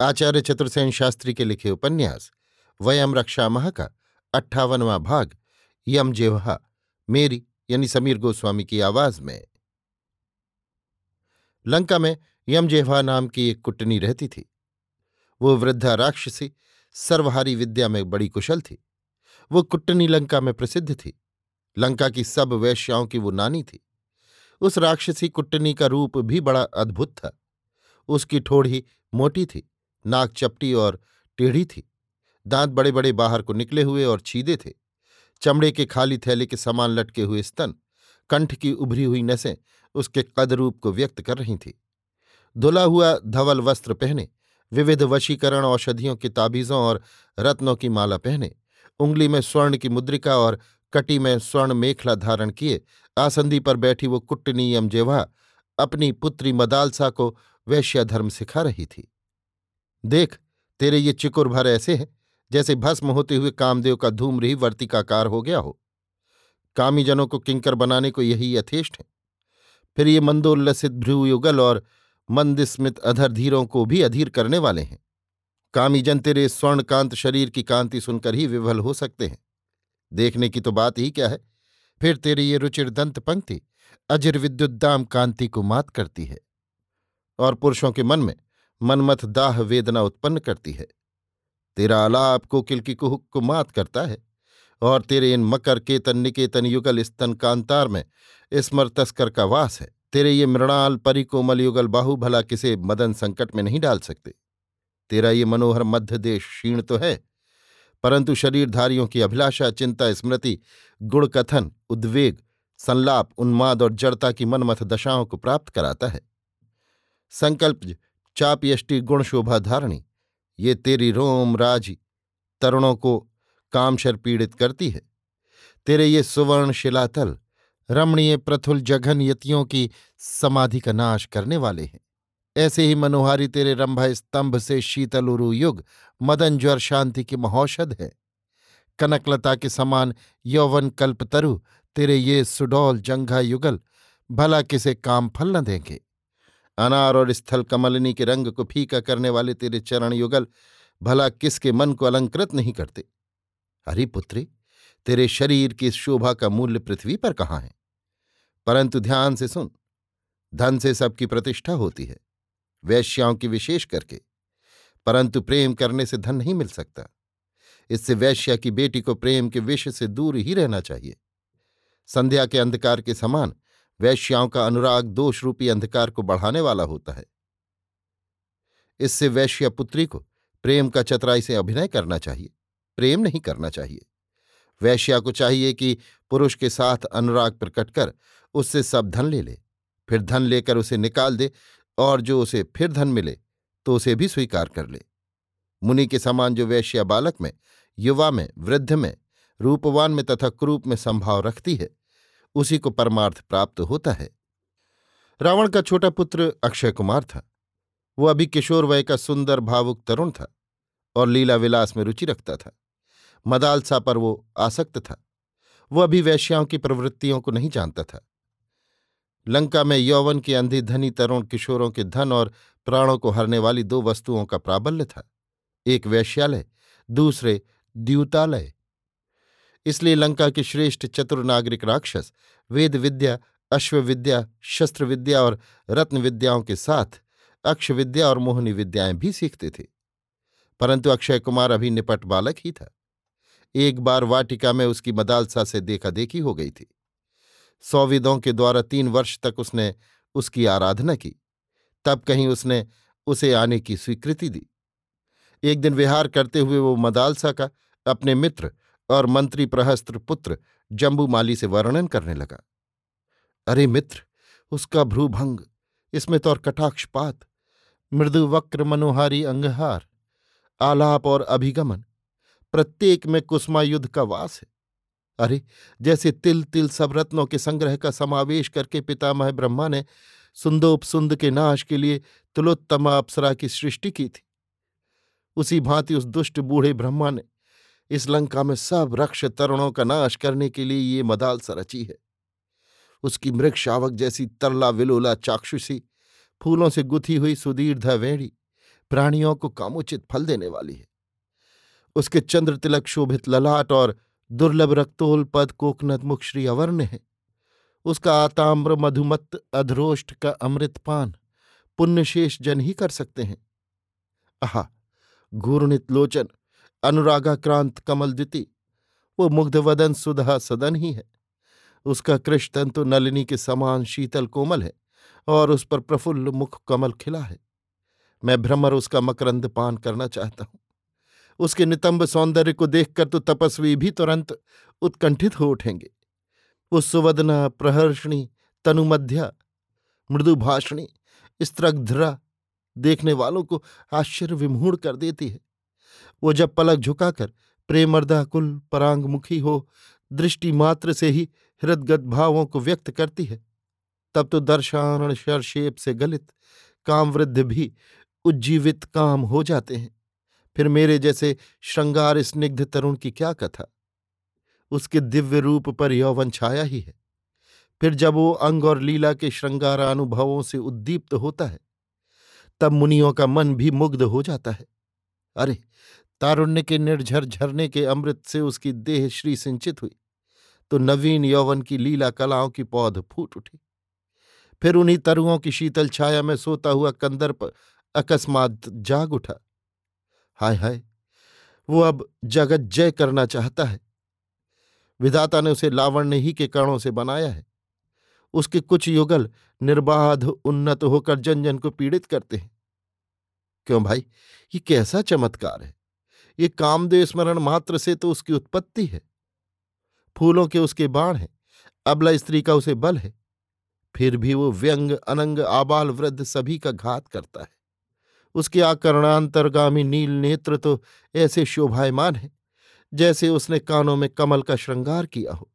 आचार्य चतुर्सेन शास्त्री के लिखे उपन्यास वयम रक्षा मह का, अट्ठावनवा भाग यम जेवहा मेरी, यानी समीर गोस्वामी की आवाज़ में। लंका में यमजेवा नाम की एक कुटनी रहती थी। वो वृद्धा राक्षसी, सर्वहारी विद्या में बड़ी कुशल थी। वो कुट्टनी लंका में प्रसिद्ध थी। लंका की सब वैश्याओं की वो नानी थी। उस राक्षसी कुट्टनी का रूप भी बड़ा अद्भुत था। उसकी ठोड़ी मोटी थी। नाक चपटी और टेढ़ी थी। दांत बड़े बड़े बाहर को निकले हुए और छीदे थे। चमड़े के खाली थैले के समान लटके हुए स्तन, कंठ की उभरी हुई नसें उसके कदरूप को व्यक्त कर रही थी। धुला हुआ धवल वस्त्र पहने, विविध वशीकरण औषधियों के ताबीजों और रत्नों की माला पहने, उंगली में स्वर्ण की मुद्रिका और कटी में स्वर्ण मेखला धारण किए, आसंदी पर बैठी वो कुट्टनीयम जेवा अपनी पुत्री मदालसा को वैश्याधर्म सिखा रही थी। देख, तेरे ये चिकुर भर ऐसे हैं, जैसे भस्म होते हुए कामदेव का धूम रही वर्तिकाकार हो गया हो। कामीजनों को किंकर बनाने को यही यथेष्ट है। फिर ये मंदोल्लसित भ्रूयुगल और मंदस्मित अधर धीरों को भी अधीर करने वाले हैं। कामीजन तेरे स्वर्णकांत शरीर की कांति सुनकर ही विवल हो सकते हैं। देखने की तो बात ही क्या है, फिर तेरी ये रुचिर दंत पंक्ति अजिर विद्युद्दाम कांति को मात करती है। और पुरुषों के मन में मनमथ दाह वेदना उत्पन्न करती है। तेरा आलाप कोकिल की कुहुक को मात करता है, और तेरे इन मकर केतन निकेतन युगल स्तन कांतार में स्मर तस्कर का वास है। तेरे ये मृणाल परिकोमल युगल बाहु भला किसे मदन संकट में नहीं डाल सकते। तेरा ये मनोहर मध्य देश क्षीण तो है, परंतु शरीरधारियों की अभिलाषा, चिंता, स्मृति गुणकथन उद्वेग, संलाप, उन्माद और जड़ता की मनमथ दशाओं को प्राप्त कराता है। संकल्प चाप यष्टि गुण शोभा धारणी। ये तेरी रोम राज़ी, तरुणों को कामशर पीड़ित करती है। तेरे ये सुवर्ण शिलातल, रमणीय प्रथुल जघन यतियों की समाधि का नाश करने वाले हैं। ऐसे ही मनोहारी तेरे रंभा स्तंभ से शीतल उरु युग, मदन ज्वर शांति की महौषध है। कनकलता के समान यौवन कल्पतरु, तेरे ये सुडौल जंघा युगल, भला किसे काम फल न देंगे। अनार और स्थल कमलनी के रंग को फीका करने वाले तेरे चरण युगल भला किसके मन को अलंकृत नहीं करते? अरे पुत्री, तेरे शरीर की शोभा का मूल्य पृथ्वी पर कहाँ है? परंतु ध्यान से सुन, धन से सबकी प्रतिष्ठा होती है, वैश्याओं की विशेष करके, परंतु प्रेम करने से धन नहीं मिल सकता। इससे वैश्या की बेटी को प्रेम के विष से दूर ही रहना चाहिए। संध्या के अंधकार के समान वैश्याओं का अनुराग दोष रूपी अंधकार को बढ़ाने वाला होता है। इससे वैश्या पुत्री को प्रेम का चतराई से अभिनय करना चाहिए, प्रेम नहीं करना चाहिए। वैश्या को चाहिए कि पुरुष के साथ अनुराग प्रकट कर उससे सब धन ले ले, फिर धन लेकर उसे निकाल दे और जो उसे फिर धन मिले तो उसे भी स्वीकार कर ले। मुनि के समान जो वैश्या बालक में, युवा में, वृद्ध में, रूपवान में तथा क्रूप में संभाव रखती है उसी को परमार्थ प्राप्त होता है। रावण का छोटा पुत्र अक्षय कुमार था। वो अभी किशोर वय का सुंदर, भावुक तरुण था और लीला विलास में रुचि रखता था। मदालसा पर वो आसक्त था। वो अभी वैश्याओं की प्रवृत्तियों को नहीं जानता था। लंका में यौवन के अंधी धनी तरुण किशोरों के धन और प्राणों को हरने वाली दो वस्तुओं का प्राबल्य था। एक वैश्यालय, दूसरे द्यूतालय। इसलिए लंका के श्रेष्ठ चतुर नागरिक राक्षस वेद विद्या अश्व विद्या शस्त्र विद्या और रत्न विद्याओं के साथ अक्ष विद्या और मोहनी विद्याएँ भी सीखते थे। परंतु अक्षय कुमार अभी निपट बालक ही था। एक बार वाटिका में उसकी मदालसा से देखा देखी हो गई थी। सौविदों के द्वारा तीन वर्ष तक उसने उसकी आराधना की। तब कहीं उसने उसे आने की स्वीकृति दी। एक दिन विहार करते हुए वो मदालसा का अपने मित्र और मंत्री प्रहस्त्र पुत्र जम्बूमाली से वर्णन करने लगा। अरे मित्र, उसका भ्रूभंग, इसमें तो और कटाक्षपात, मृदु वक्र मनोहारी अंगहार, आलाप और अभिगमन, प्रत्येक में कुसमायुद्ध का वास है। अरे, जैसे तिल तिल सब रत्नों के संग्रह का समावेश करके पितामह ब्रह्मा ने सुंदोप सुंद के नाश के लिए तुलोत्तमा अप्सरा की सृष्टि की थी। उसी भांति उस दुष्ट बूढ़े ब्रह्मा ने इस लंका में सब रक्ष तरुणों का नाश करने के लिए ये मदाल सरची है। उसकी मृग शावक जैसी तरला विलोला चाक्षुषी, फूलों से गुथी हुई सुदीर्घ वेणी, प्राणियों को कामोचित फल देने वाली है। उसके चंद्र तिलक शोभित ललाट और दुर्लभ रक्तोल पद कोकनत मुख श्री अवर्ण है। उसका आताम्र मधुमत अधरोष्ट का अमृतपान पुण्यशेष जन ही कर सकते हैं। आहा, घूर्णित लोचन अनुरागाक्रांत कमल दिति वो मुग्धवदन सुधा सदन ही है। उसका कृष्णतंतु नलिनी के समान शीतल कोमल है और उस पर प्रफुल्ल मुख कमल खिला है। मैं भ्रमर उसका मकरंद पान करना चाहता हूँ। उसके नितंब सौंदर्य को देखकर तो तपस्वी भी तुरंत उत्कंठित हो उठेंगे। वो सुवदना, प्रहर्षणी, तनुमध्या, मृदुभाषणी, स्त्रग्धरा देखने वालों को आश्चर्य विमूढ़ कर देती है। वो जब पलक झुकाकर प्रेमर्दाकुल परांगमुखी हो, दृष्टि मात्र से ही हृदगत भावों को व्यक्त करती है, तब तो दर्शान शरशेप से गलित कामवृद्ध भी उज्जीवित काम हो जाते हैं। फिर मेरे जैसे श्रृंगार स्निग्ध तरुण की क्या कथा? उसके दिव्य रूप पर यौवन छाया ही है। फिर जब वो अंग और लीला के श्रृंगार अनुभवों से उद्दीप्त होता है, तब मुनियों का मन भी मुग्ध हो जाता है। अरे तारुण्य के निर्झर झरने के अमृत से उसकी देह श्री सिंचित हुई तो नवीन यौवन की लीला कलाओं की पौध फूट उठी। फिर उन्हीं तरुओं की शीतल छाया में सोता हुआ कंदर्प अकस्मात जाग उठा। हाय हाय, वो अब जगत जय करना चाहता है। विधाता ने उसे लावण्य ही के कणों से बनाया है। उसके कुछ युगल निर्बाध उन्नत होकर जन जन को पीड़ित करते हैं। क्यों भाई, ये कैसा चमत्कार है? ये कामदेव स्मरण मात्र से तो उसकी उत्पत्ति है। फूलों के उसके बाण हैं, अबला स्त्री का उसे बल है। फिर भी वो व्यंग, अनंग, आबाल वृद्ध सभी का घात करता है। उसके आकरणांतरगामी नील नेत्र तो ऐसे शोभायमान है, जैसे उसने कानों में कमल का श्रृंगार किया हो।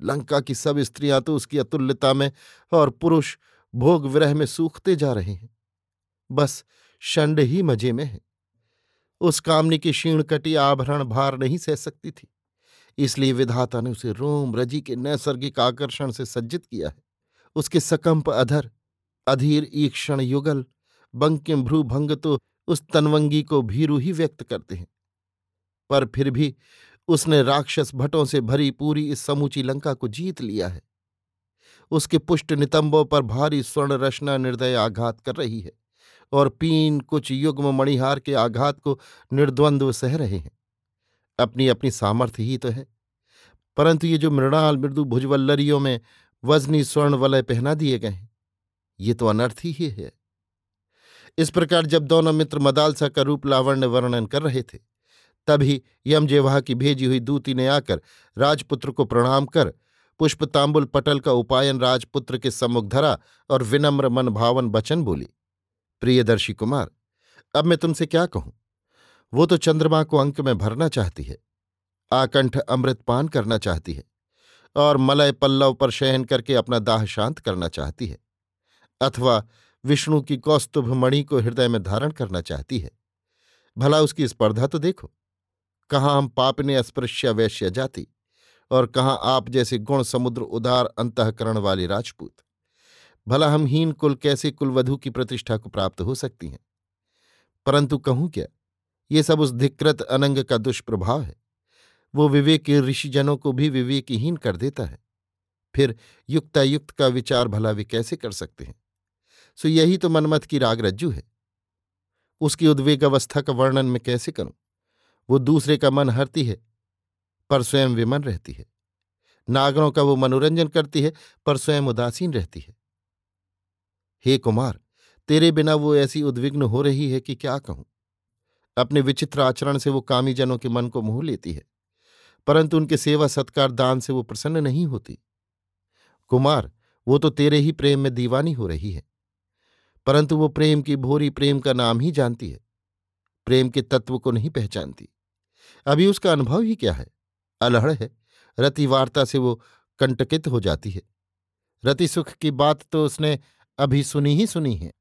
लंका की सब स्त्रियाँ तो उसकी अतुल्यता में और पुरुष भोग विरह में सूखते जा रहे हैं। बस, शंड ही मज़े में है। उस कामनी की क्षीण कटी आभरण भार नहीं सह सकती थी। इसलिए विधाता ने उसे रोम रज़ी के नैसर्गिक आकर्षण से सज्जित किया है। उसके सकंप अधर, अधीर ईक्षण युगल, बंकिम भ्रूभंग तो उस तनवंगी को भीरू ही व्यक्त करते हैं। पर फिर भी उसने राक्षस भटों से भरी पूरी इस समूची लंका को जीत लिया है। उसके पुष्ट नितंबों पर भारी स्वर्ण रचना निर्दय आघात कर रही है। और पीन कुछ युग्म मणिहार के आघात को निर्द्वंद्व सह रहे हैं। अपनी अपनी सामर्थ्य ही तो है। परंतु ये जो मृणाल मृदु भुजवल्लरियों में वजनी स्वर्ण वलय पहना दिए गए हैं, ये तो अनर्थ ही है। इस प्रकार जब दोनों मित्र मदालसा का रूप लावण्य वर्णन कर रहे थे, तभी यमजेवाह की भेजी हुई दूती ने आकर राजपुत्र को प्रणाम कर, पुष्पतांबुल पटल का उपायन राजपुत्र के सम्मुख धरा और विनम्र मन भावन बचन बोली। प्रियदर्शी कुमार, अब मैं तुमसे क्या कहूँ? वो तो चंद्रमा को अंक में भरना चाहती है, आकंठ अमृत पान करना चाहती है और मलय पल्लव पर शयन करके अपना दाह शांत करना चाहती है, अथवा विष्णु की कौस्तुभ मणि को हृदय में धारण करना चाहती है। भला उसकी स्पर्धा तो देखो, कहाँ हम पापने अस्पृश्य वैश्य जाति और कहाँ आप जैसे गुण समुद्र उदार अंतकरण वाले राजपूत। भला हम हीन कुल कैसे कुलवधु की प्रतिष्ठा को प्राप्त हो सकती हैं? परंतु कहूँ क्या, ये सब उस धिकृत अनंग का दुष्प्रभाव है। वो विवेक ऋषिजनों को भी विवेकहीन कर देता है। फिर युक्तायुक्त का विचार भला वे कैसे कर सकते हैं? सो यही तो मनमत की राग रज्जु है। उसकी उद्वेग अवस्था का वर्णन मैं कैसे करूँ? वो दूसरे का मन हरती है, पर स्वयं विमन रहती है। नागरों का वो मनोरंजन करती है, पर स्वयं उदासीन रहती है। हे कुमार, तेरे बिना वो ऐसी उद्विग्न हो रही है कि क्या कहूँ? अपने विचित्र आचरण से वो कामीजनों के मन को मोह लेती है, परंतु उनके सेवा सत्कार दान से वो प्रसन्न नहीं होती। कुमार, वो तो तेरे ही प्रेम में दीवानी हो रही है, परंतु वो प्रेम की भोरी प्रेम का नाम ही जानती है, प्रेम के तत्व को नहीं पहचानती। अभी उसका अनुभव ही क्या है? अलहड़ है, रति वार्ता से वो कंटकित हो जाती है। रति सुख की बात तो उसने अभी सुनी ही सुनी है।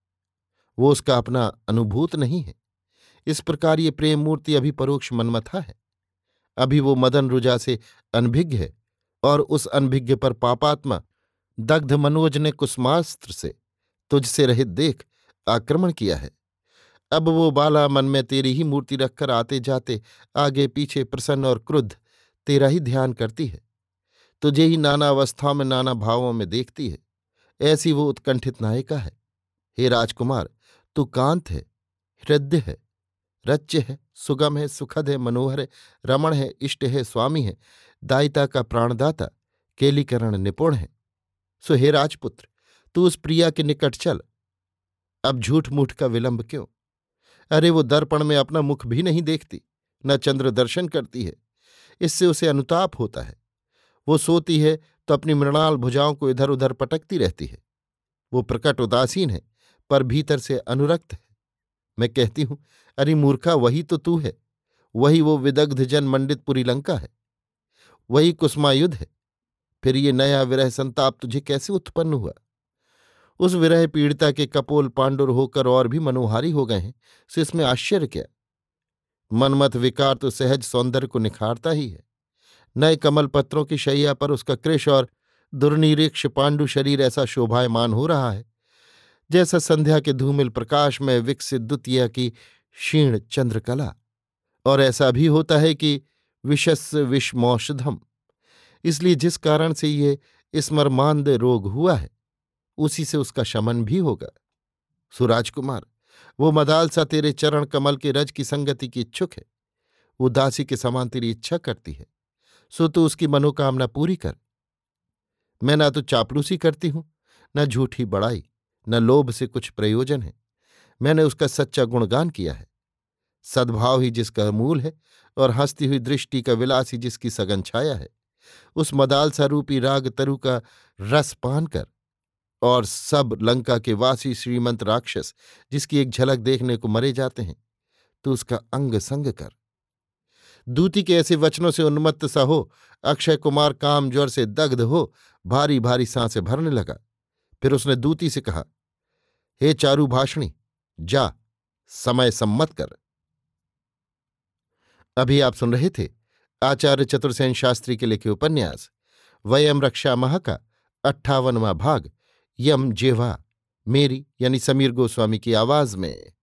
वो उसका अपना अनुभूत नहीं है। इस प्रकार ये प्रेम मूर्ति अभी परोक्ष मनमथा है। अभी वो मदन रुजा से अनभिज्ञ है और उस अनभिज्ञ पर पापात्मा, दग्ध मनोज ने कुसमास्त्र से तुझसे रहित देख आक्रमण किया है। अब वो बाला मन में तेरी ही मूर्ति रखकर आते जाते आगे पीछे प्रसन्न और क्रुद्ध, तेरा ही ध्यान करती है। तुझे ही नाना अवस्थाओं में नाना भावों में देखती है। ऐसी वो उत्कंठित नायिका है। हे राजकुमार, तू कांत है, हृदय है, रच्य है, सुगम है, सुखद है, मनोहर है, रमण है, इष्ट है, स्वामी है, दायिता का प्राणदाता, केलीकरण निपुण है। सो हे राजपुत्र, तू उस प्रिया के निकट चल। अब झूठ मूठ का विलंब क्यों? अरे वो दर्पण में अपना मुख भी नहीं देखती, न चंद्र दर्शन करती है। इससे उसे अनुताप होता है। वो सोती है तो अपनी मृणाल भुजाओं को इधर उधर पटकती रहती है। वो प्रकट उदासीन है, पर भीतर से अनुरक्त है। मैं कहती हूँ, अरे मूर्खा, वही तो तू है। वही वो विदग्ध जन मंडितपुरी लंका है। वही कुसमायुद्ध है। फिर ये नया विरह संताप तुझे कैसे उत्पन्न हुआ? उस विरह पीड़िता के कपोल पांडुर होकर और भी मनोहारी हो गए हैं सो इसमें आश्चर्य क्या? मनमत विकार तो सहज सौंदर्य को निखारता ही है। नए कमल पत्रों की शैया पर उसका कृष और दुर्निरीक्ष पांडु शरीर ऐसा शोभायमान हो रहा है, जैसा संध्या के धूमिल प्रकाश में विकसित द्वितीय की क्षीण चंद्रकला। और ऐसा भी होता है कि विशस् विषमौषधम। इसलिए जिस कारण से ये स्मरमांद रोग हुआ है, उसी से उसका शमन भी होगा। सुराजकुमार, वो मदालसा तेरे चरण कमल के रज की संगति की इच्छुक है। वो दासी के समान तेरी इच्छा करती है। सो तू उसकी मनोकामना पूरी कर। मैं ना तो चापलूसी करती हूँ, न झूठी बड़ाई, न लोभ से कुछ प्रयोजन है। मैंने उसका सच्चा गुणगान किया है। सद्भाव ही जिसका मूल है और हंसती हुई दृष्टि का विलास ही जिसकी सगन छाया है, उस मदालसा रूपी राग तरु का रस पान कर और सब लंका के वासी श्रीमंत राक्षस जिसकी एक झलक देखने को मरे जाते हैं तो उसका अंग संग कर। दूती के ऐसे वचनों से उन्मत्त सा हो, अक्षय कुमार काम ज्वर से दग्ध हो, भारी भारी साँसें भरने लगा। फिर उसने दूती से कहा, हे चारू भाषणी, जा, समय सम्मत कर। अभी आप सुन रहे थे आचार्य चतुर्सेन शास्त्री के लिखे उपन्यास, वयम रक्षा मह का अट्ठावनवा भाग, यम जेवा, मेरी यानी समीर गोस्वामी की आवाज़ में।